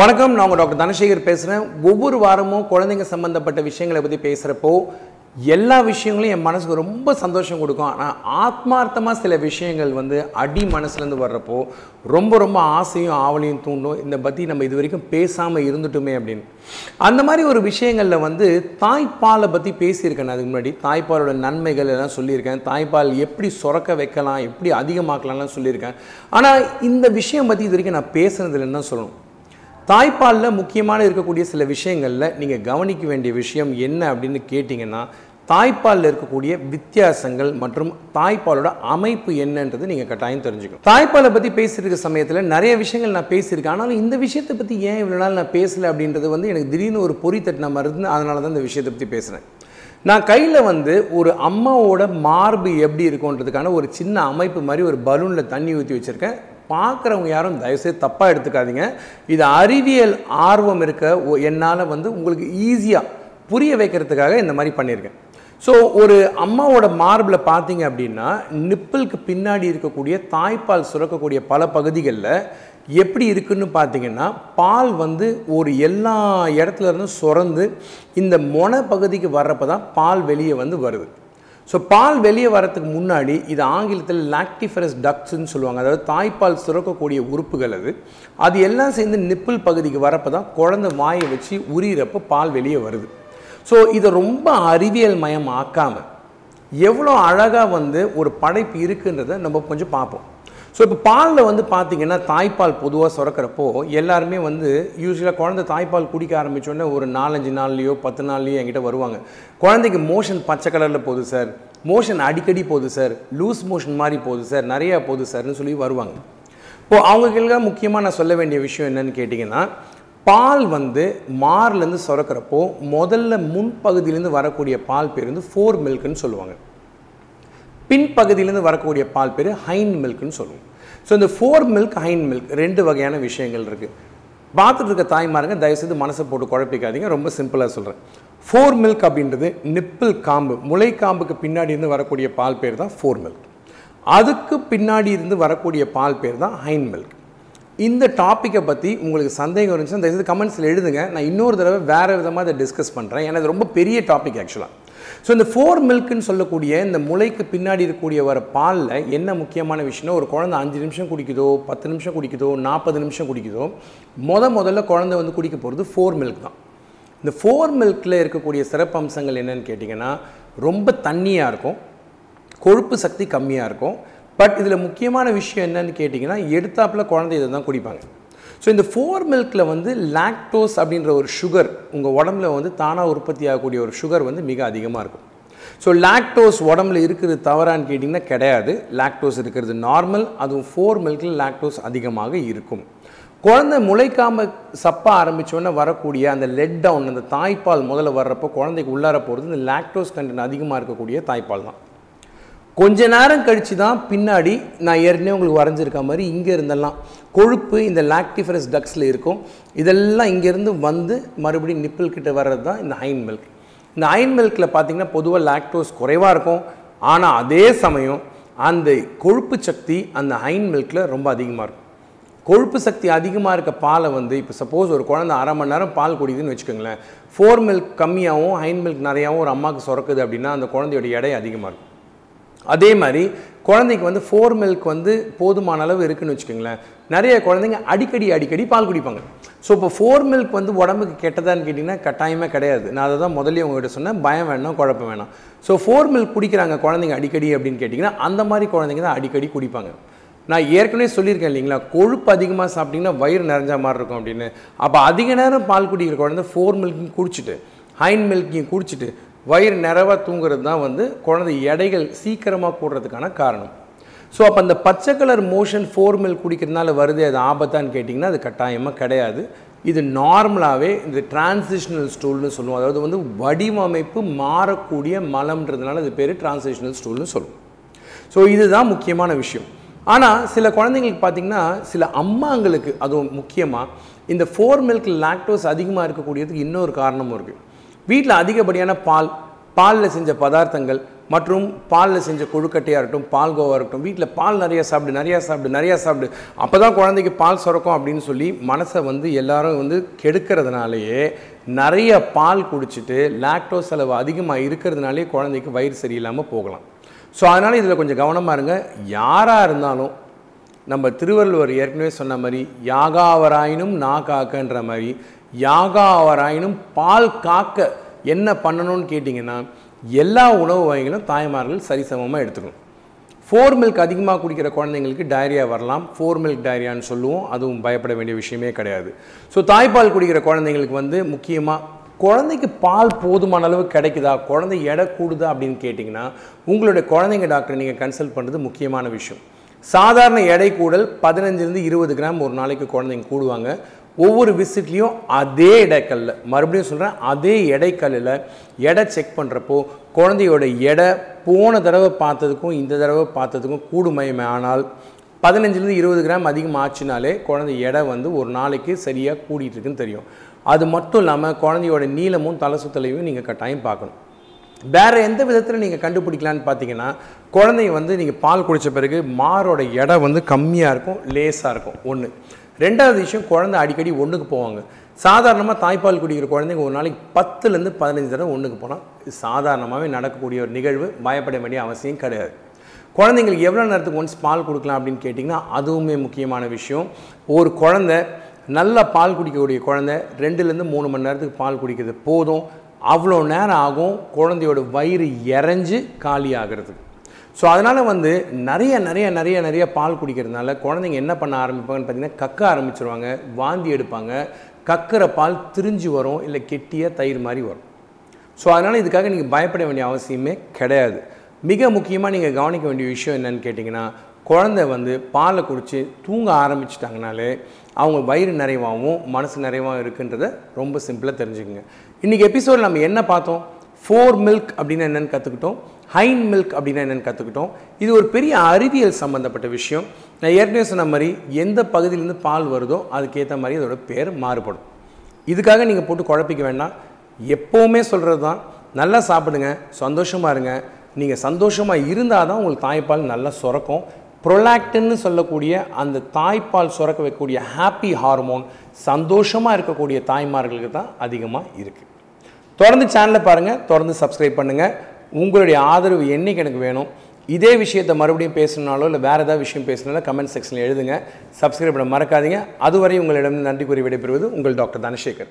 வணக்கம் நான் உங்கள் டாக்டர் தனசேகர் பேசுகிறேன் ஒவ்வொரு வாரமும் குழந்தைங்க சம்மந்தப்பட்ட விஷயங்களை பற்றி பேசுகிறப்போ எல்லா விஷயங்களும் என் மனசுக்கு ரொம்ப சந்தோஷம் கொடுக்கும். ஆனால் ஆத்மார்த்தமாக சில விஷயங்கள் வந்து அடி மனசுலேருந்து வர்றப்போ ரொம்ப ரொம்ப ஆசையும் ஆவலையும் தூண்டும். இந்த பற்றி நம்ம இது வரைக்கும் பேசாமல் இருந்துட்டுமே அப்படின்னு. அந்த மாதிரி ஒரு விஷயங்களில் வந்து தாய்ப்பாலை பற்றி பேசியிருக்கேன் அதுக்கு முன்னாடி. தாய்ப்பாலோட நன்மைகள் எல்லாம் சொல்லியிருக்கேன். தாய்ப்பால் எப்படி சுரக்க வைக்கலாம் எப்படி அதிகமாக்கலாம்லாம் சொல்லியிருக்கேன். ஆனால் இந்த விஷயம் பற்றி இது வரைக்கும் நான் பேசுனதில்லைன்னு தான் சொல்லணும். தாய்ப்பாலில் முக்கியமான இருக்கக்கூடிய சில விஷயங்களில் நீங்கள் கவனிக்க வேண்டிய விஷயம் என்ன அப்படின்னு கேட்டிங்கன்னா தாய்ப்பாலில் இருக்கக்கூடிய வித்தியாசங்கள் மற்றும் தாய்ப்பாலோட அமைப்பு என்னன்றது நீங்கள் கட்டாயம் தெரிஞ்சுக்கணும். தாய்ப்பாலை பற்றி பேசிட்டு இருக்க சமயத்தில் நிறைய விஷயங்கள் நான் பேசியிருக்கேன். ஆனாலும் இந்த விஷயத்தை பற்றி ஏன் இவ்வளோ நாள் நான் பேசலை அப்படின்றது வந்து எனக்கு திடீர்னு ஒரு பொறி தட்டின மருந்து அதனால தான் இந்த விஷயத்தை பற்றி பேசுகிறேன் நான் கையில் வந்து ஒரு அம்மாவோட மார்பு எப்படி இருக்குன்றதுக்கான ஒரு சின்ன அமைப்பு மாதிரி ஒரு பலூனில் தண்ணி ஊற்றி வச்சுருக்கேன். பார்க்குறவங்க யாரும் தயவுசெய்து தப்பாக எடுத்துக்காதீங்க. இது அறிவியல் ஆர்வம் இருக்க என்னால் வந்து உங்களுக்கு ஈஸியாக புரிய வைக்கிறதுக்காக இந்த மாதிரி பண்ணியிருக்கேன். ஸோ ஒரு அம்மாவோட மார்பில் பார்த்தீங்க அப்படின்னா நிப்பிளுக்கு பின்னாடி இருக்கக்கூடிய தாய்ப்பால் சுரக்கக்கூடிய பல பகுதிகளில் எப்படி இருக்குன்னு பார்த்தீங்கன்னா பால் வந்து ஒரு எல்லா இடத்துலருந்தும் சுரந்து இந்த மொன பகுதிக்கு வர்றப்ப தான் பால் வெளியே வந்து வருது. ஸோ பால் வெளியே வரத்துக்கு முன்னாடி இது ஆங்கிலத்தில் லாக்டிஃபரஸ் டக்ஸ்ன்னு சொல்லுவாங்க. அதாவது தாய்ப்பால் சுரக்கக்கூடிய உறுப்புகள் அது. அது எல்லாம் சேர்ந்து நிப்பிள் பகுதிக்கு வரப்போ தான் குழந்தை வாயை வச்சு உரியிறப்போ பால் வெளியே வருது. ஸோ இதை ரொம்ப அறிவியல் மயம் ஆக்காமல் எவ்வளோ அழகாக வந்து ஒரு படைப்பு இருக்குன்றதை நம்ம கொஞ்சம் பார்ப்போம். ஸோ இப்போ பாலில் வந்து பார்த்தீங்கன்னா தாய்ப்பால் பொதுவாக சுரக்கிறப்போ எல்லாருமே வந்து யூஸ்வலாக குழந்தை தாய்ப்பால் குடிக்க ஆரம்பித்தோடனே ஒரு நாலஞ்சு நாள்லையோ பத்து நாள்லையோ என்கிட்ட வருவாங்க. குழந்தைக்கு மோஷன் பச்சை கலரில் போகுது சார் மோஷன் அடிக்கடி போகுது சார் லூஸ் மோஷன் மாதிரி போகுது சார் நிறையா போகுது சார்னு சொல்லி வருவாங்க. இப்போது அவங்களுக்கெல்லாம் முக்கியமாக நான் சொல்ல வேண்டிய விஷயம் என்னென்னு கேட்டிங்கன்னா பால் வந்து மார்லேருந்து சுரக்கிறப்போ முதல்ல முன்பகுதியிலேருந்து வரக்கூடிய பால் பேர் வந்து ஃபோர் மில்க்குன்னு சொல்லுவாங்க. பின்பகுதியிலேருந்து வரக்கூடிய பால் பேர் ஹைன் மில்க்னு சொல்லுவோம். ஸோ இந்த ஃபோர் மில்க் ஹைன் மில்க் ரெண்டு வகையான விஷயங்கள் இருக்குது பார்த்துட்டு இருக்க தாய்மாருங்க தயவுசெய்து மனசை போட்டு குழப்பிக்காதீங்க. ரொம்ப சிம்பிளாக சொல்கிறேன் ஃபோர் மில்க் அப்படின்றது நிப்பிள் காம்பு முளை காம்புக்கு பின்னாடி இருந்து வரக்கூடிய பால் பேர் தான் ஃபோர் மில்க் அதுக்கு பின்னாடி இருந்து வரக்கூடிய பால் பேர் தான் ஹைன் மில்க் இந்த டாப்பிக்கை பற்றி உங்களுக்கு சந்தேகம் இருந்துச்சுன்னா தயவுசெய்து கமெண்ட்ஸில் எழுதுங்க. நான் இன்னொரு தடவை வேறு விதமாக அதை டிஸ்கஸ் பண்ணுறேன் ஏன்னா இது ரொம்ப பெரிய டாபிக் ஆக்சுவலாக ஸோ இந்த ஃபோர் மில்க்குன்னு சொல்லக்கூடிய இந்த முளைக்கு பின்னாடி இருக்கக்கூடிய வர பாலில் என்ன முக்கியமான விஷயம்னா ஒரு குழந்தை அஞ்சு நிமிஷம் குடிக்குதோ பத்து நிமிஷம் குடிக்குதோ நாற்பது நிமிஷம் குடிக்குதோ முத முதல்ல குழந்தை வந்து குடிக்க போகிறது ஃபோர் மில்க் தான். இந்த ஃபோர் மில்கில் இருக்கக்கூடிய சிறப்பம்சங்கள் என்னன்னு கேட்டிங்கன்னா ரொம்ப தண்ணியாக இருக்கும் கொழுப்பு சக்தி கம்மியாக இருக்கும். பட் இதில் முக்கியமான விஷயம் என்னன்னு கேட்டிங்கன்னா எடுத்தாப்புல குழந்தை இதை தான் குடிப்பாங்க. ஸோ இந்த ஃபோர் மில்கில் வந்து லாக்டோஸ் அப்படின்ற ஒரு சுகர் உங்கள் உடம்புல வந்து தானாக உற்பத்தி ஆகக்கூடிய ஒரு சுகர் வந்து மிக அதிகமாக இருக்கும். ஸோ லாக்டோஸ் உடம்புல இருக்கிறது தவறான்னு கேட்டிங்கன்னா கிடையாது. லாக்டோஸ் இருக்கிறது நார்மல் அதுவும் ஃபோர் மில்கில் லாக்டோஸ் அதிகமாக இருக்கும். குழந்தை முளைக்காம சப்ப ஆரம்பித்தோன்னே வரக்கூடிய அந்த லெட் டவுன் அந்த தாய்ப்பால் முதல்ல வர்றப்போ குழந்தைக்கு உள்ளார போகிறது இந்த லாக்டோஸ் கண்டென்ட் அதிகமாக இருக்கக்கூடிய தாய்ப்பால் தான். கொஞ்ச நேரம் கழித்து தான் பின்னாடி நான் ஏற்கனவே உங்களுக்கு வரைஞ்சிருக்க மாதிரி இங்கே இருந்தெல்லாம் கொழுப்பு இந்த லாக்டிஃபரஸ் டக்ஸில் இருக்கும். இதெல்லாம் இங்கேருந்து வந்து மறுபடியும் நிப்பிள் கிட்ட வர்றது தான் இந்த ஹைன் மில்க் இந்த ஹைன் மில்கில் பார்த்தீங்கன்னா பொதுவாக லாக்டோஸ் குறைவாக இருக்கும். ஆனால் அதே சமயம் அந்த கொழுப்பு சக்தி அந்த ஹைன் மில்கில் ரொம்ப அதிகமாக இருக்கும். கொழுப்பு சக்தி அதிகமாக இருக்க பாலை வந்து இப்போ சப்போஸ் ஒரு குழந்தை அரை மணி நேரம் பால் குடிக்குதுன்னு வச்சுக்கோங்களேன் ஃபோர் மில்க் கம்மியாகவும் ஹைன் மில்க் நிறையாவும் ஒரு அம்மாவுக்கு சுரக்குது அப்படின்னா அந்த குழந்தையோட எடை அதிகமாக இருக்கும். அதே மாதிரி குழந்தைக்கு வந்து ஃபோர் மில்க் வந்து போதுமான அளவு இருக்குன்னு வச்சுக்கோங்களேன். நிறைய குழந்தைங்க அடிக்கடி அடிக்கடி பால் குடிப்பாங்க. ஸோ இப்போ ஃபோர் மில்க் வந்து உடம்புக்கு கெட்டதான்னு கேட்டிங்கன்னா கட்டாயமே கிடையாது. நான் அதை தான் முதல்ல உங்ககிட்ட சொன்னேன். பயம் வேணாம் குழப்பம் வேணாம் ஸோ ஃபோர் மில்க் குடிக்கிறாங்க குழந்தைங்க அடிக்கடி அப்படின்னு கேட்டிங்கன்னா அந்த மாதிரி குழந்தைங்க தான் அடிக்கடி குடிப்பாங்க. நான் ஏற்கனவே சொல்லியிருக்கேன் இல்லைங்களா கொழுப்பு அதிகமாக சாப்பிட்டிங்கன்னா வயிறு நிறைஞ்ச மாதிரி இருக்கும் அப்படின்னு. அப்போ அதிக நேரம் பால் குடிக்கிற குழந்தை ஃபோர் மில்க்கையும் குடிச்சிட்டு ஹைன் மில்க்கையும் குடிச்சிட்டு வயிறு நிறவாக தூங்குறது தான் வந்து குழந்தை எடைகள் சீக்கிரமாக கூடுறதுக்கான காரணம். ஸோ அப்போ அந்த பச்சை கலர் மோஷன் ஃபோர் மில்க் குடிக்கிறதுனால வருது அது ஆபத்தான்னு கேட்டிங்கன்னா அது கட்டாயமாக கிடையாது. இது நார்மலாகவே இந்த டிரான்சிஷனல் ஸ்டூல்னு சொல்லுவோம். அதாவது வந்து வடிவமைப்பு மாறக்கூடிய மலம்ன்றதுனால இது பேர் டிரான்சிஷனல் ஸ்டூல்னு சொல்லுவோம். ஸோ இதுதான் முக்கியமான விஷயம். ஆனால் சில குழந்தைங்களுக்கு பார்த்தீங்கன்னா சில அம்மாங்களுக்கு அதுவும் முக்கியமாக இந்த ஃபோர் மில்க் லாக்டோஸ் அதிகமாக இருக்கக்கூடியதுக்கு இன்னொரு காரணமும் இருக்குது வீட்டில் அதிகப்படியான பால் பாலில் செஞ்ச பதார்த்தங்கள் மற்றும் பாலில் செஞ்ச கொழுக்கட்டையாக இருக்கட்டும் பால் கோவாக இருக்கட்டும் வீட்டில் பால் நிறையா சாப்பிடு நிறையா சாப்பிடு நிறையா சாப்பிடு அப்போ தான் குழந்தைக்கு பால் சுரக்கும் அப்படின்னு சொல்லி மனசை வந்து எல்லாரும் வந்து கெடுக்கிறதுனாலேயே நிறைய பால் குடிச்சிட்டு லாக்டோஸ் செலவு அதிகமாக இருக்கிறதுனாலே குழந்தைக்கு வயிறு சரியில்லாமல் போகலாம். ஸோ அதனால் இதில் கொஞ்சம் கவனமாக இருங்க. யாராக இருந்தாலும் நம்ம திருவள்ளுவர் ஏற்கனவே சொன்ன மாதிரி யாகாவராயினும் நா காக்கன்ற மாதிரி யாகாவராயினும் பால் காக்க என்ன பண்ணணும்னு கேட்டிங்கன்னா எல்லா உணவு வகைகளும் தாய்மார்கள் சரிசமமாக எடுத்துக்கணும். ஃபோர் மில்க் அதிகமாக குடிக்கிற குழந்தைங்களுக்கு டயரியா வரலாம். ஃபோர் மில்க் டயரியான்னு சொல்லுவோம். அதுவும் பயப்பட வேண்டிய விஷயமே கிடையாது. ஸோ தாய்ப்பால் குடிக்கிற குழந்தைங்களுக்கு வந்து முக்கியமாக குழந்தைக்கு பால் போதுமான அளவு கிடைக்குதா? குழந்தை எடை கூடுதா அப்படின்னு கேட்டிங்கன்னா உங்களுடைய குழந்தைங்க டாக்டரை நீங்கள் கன்சல்ட் பண்ணுறது முக்கியமான விஷயம். சாதாரண எடை கூடல் பதினஞ்சுலேருந்து இருபது கிராம் ஒரு நாளைக்கு குழந்தைங்க கூடுவாங்க. ஒவ்வொரு விசிட்லேயும் அதே இடைக்கல்ல. மறுபடியும் சொல்கிறேன் அதே எடைக்கல்லில் எடை செக் பண்ணுறப்போ குழந்தையோட எடை போன தடவை பார்த்ததுக்கும் இந்த தடவை பார்த்ததுக்கும் கூடுமையுமே. ஆனால் பதினஞ்சுலேருந்து இருபது கிராம் அதிகமாக ஆச்சுனாலே குழந்தை எடை வந்து ஒரு நாளைக்கு சரியாக கூடிகிட்டு இருக்குன்னு தெரியும். அது மட்டும் இல்லாமல் குழந்தையோட நீளமும் தலை சுத்தலையும் நீங்கள் கட்டாயம் பார்க்கணும். வேறு எந்த விதத்தில் நீங்கள் கண்டுபிடிக்கலான்னு பார்த்தீங்கன்னா குழந்தைய வந்து நீங்கள் பால் குடித்த பிறகு மாரோட எடை வந்து கம்மியாக இருக்கும் லேஸாக இருக்கும். ஒன்று ரெண்டாவது விஷயம் குழந்தை அடிக்கடி ஒன்றுக்கு போவாங்க. சாதாரணமாக தாய்ப்பால் குடிக்கிற குழந்தைங்க ஒரு நாளைக்கு பத்துலேருந்து பதினஞ்சு தடவை ஒன்றுக்கு போனால் சாதாரணமாகவே நடக்கக்கூடிய ஒரு நிகழ்வு. பயப்பட வேண்டிய அவசியம் கிடையாது. குழந்தைங்களுக்கு எவ்வளோ நேரத்துக்கு ஒன்ஸ் பால் கொடுக்கலாம் அப்படின்னு கேட்டிங்கன்னா அதுவுமே முக்கியமான விஷயம். ஒரு குழந்தை நல்ல பால் குடிக்கக்கூடிய குழந்தை ரெண்டுலேருந்து மூணு மணி நேரத்துக்கு பால் குடிக்கிறது போதும். அவ்வளோ நேரம் ஆகும் குழந்தையோட வயிறு இறஞ்சி காலி ஆகிறதுக்கு. ஸோ அதனால் வந்து நிறைய நிறைய நிறைய நிறைய பால் குடிக்கிறதுனால குழந்தைங்க என்ன பண்ண ஆரம்பிப்பாங்கன்னு பார்த்தீங்கன்னா கக்க ஆரம்பிச்சிருவாங்க வாந்தி எடுப்பாங்க கக்கிற பால் திரிஞ்சு வரும் இல்லை கெட்டியாக தயிர் மாதிரி வரும். ஸோ அதனால் இதுக்காக நீங்கள் பயப்பட வேண்டிய அவசியமே கிடையாது. மிக முக்கியமாக நீங்கள் கவனிக்க வேண்டிய விஷயம் என்னன்னு கேட்டிங்கன்னா குழந்தை வந்து பாலை குடித்து தூங்க ஆரம்பிச்சிட்டாங்கனாலே அவங்க வயிறு நிறைவாகவும் மனசு நிறைவாகவும் இருக்குன்றத ரொம்ப சிம்பிளாக தெரிஞ்சுக்கோங்க. இன்றைக்கி எபிசோட் நம்ம என்ன பார்த்தோம்? ஃபோர் மில்க் அப்படின்னா என்னென்னு கற்றுக்கிட்டோம் ஹைன் மில்க் அப்படின்னா என்னென்னு கற்றுக்கிட்டோம் இது ஒரு பெரிய அறிவியல் சம்மந்தப்பட்ட விஷயம். நான் ஏற்கனவே சொன்ன மாதிரி எந்த பகுதியிலேருந்து பால் வருதோ அதுக்கேற்ற மாதிரி அதோட பேர் மாறுபடும். இதுக்காக நீங்கள் போட்டு குழப்பிக்க வேண்டாம். எப்போவுமே சொல்கிறது தான் நல்லா சாப்பிடுங்க சந்தோஷமாக இருங்க. நீங்கள் சந்தோஷமாக இருந்தால் தான் உங்களுக்கு தாய்ப்பால் நல்லா சுரக்கும். ப்ரொலாக்டின்னு சொல்லக்கூடிய அந்த தாய்ப்பால் சுரக்க வைக்கக்கூடிய ஹாப்பி ஹார்மோன் சந்தோஷமாக இருக்கக்கூடிய தாய்மார்களுக்கு தான் அதிகமாக இருக்குது தொடர்ந்து சேனலை பாருங்கள் தொடர்ந்து சப்ஸ்கிரைப் பண்ணுங்கள் உங்களுடைய ஆதரவு என்னைக்கு எனக்கு வேணும் இதே விஷயத்தை மறுபடியும் பேசணுனாலோ இல்லை வேறு ஏதாவது விஷயம் பேசணுனாலும் கமெண்ட் செக்ஷனில் எழுதுங்க. சப்ஸ்கிரைப் பண்ண மறக்காதீங்க. அதுவரை உங்களிடம் நன்றி கூறி விடைபெறுவது உங்கள் டாக்டர் தனசேகர்.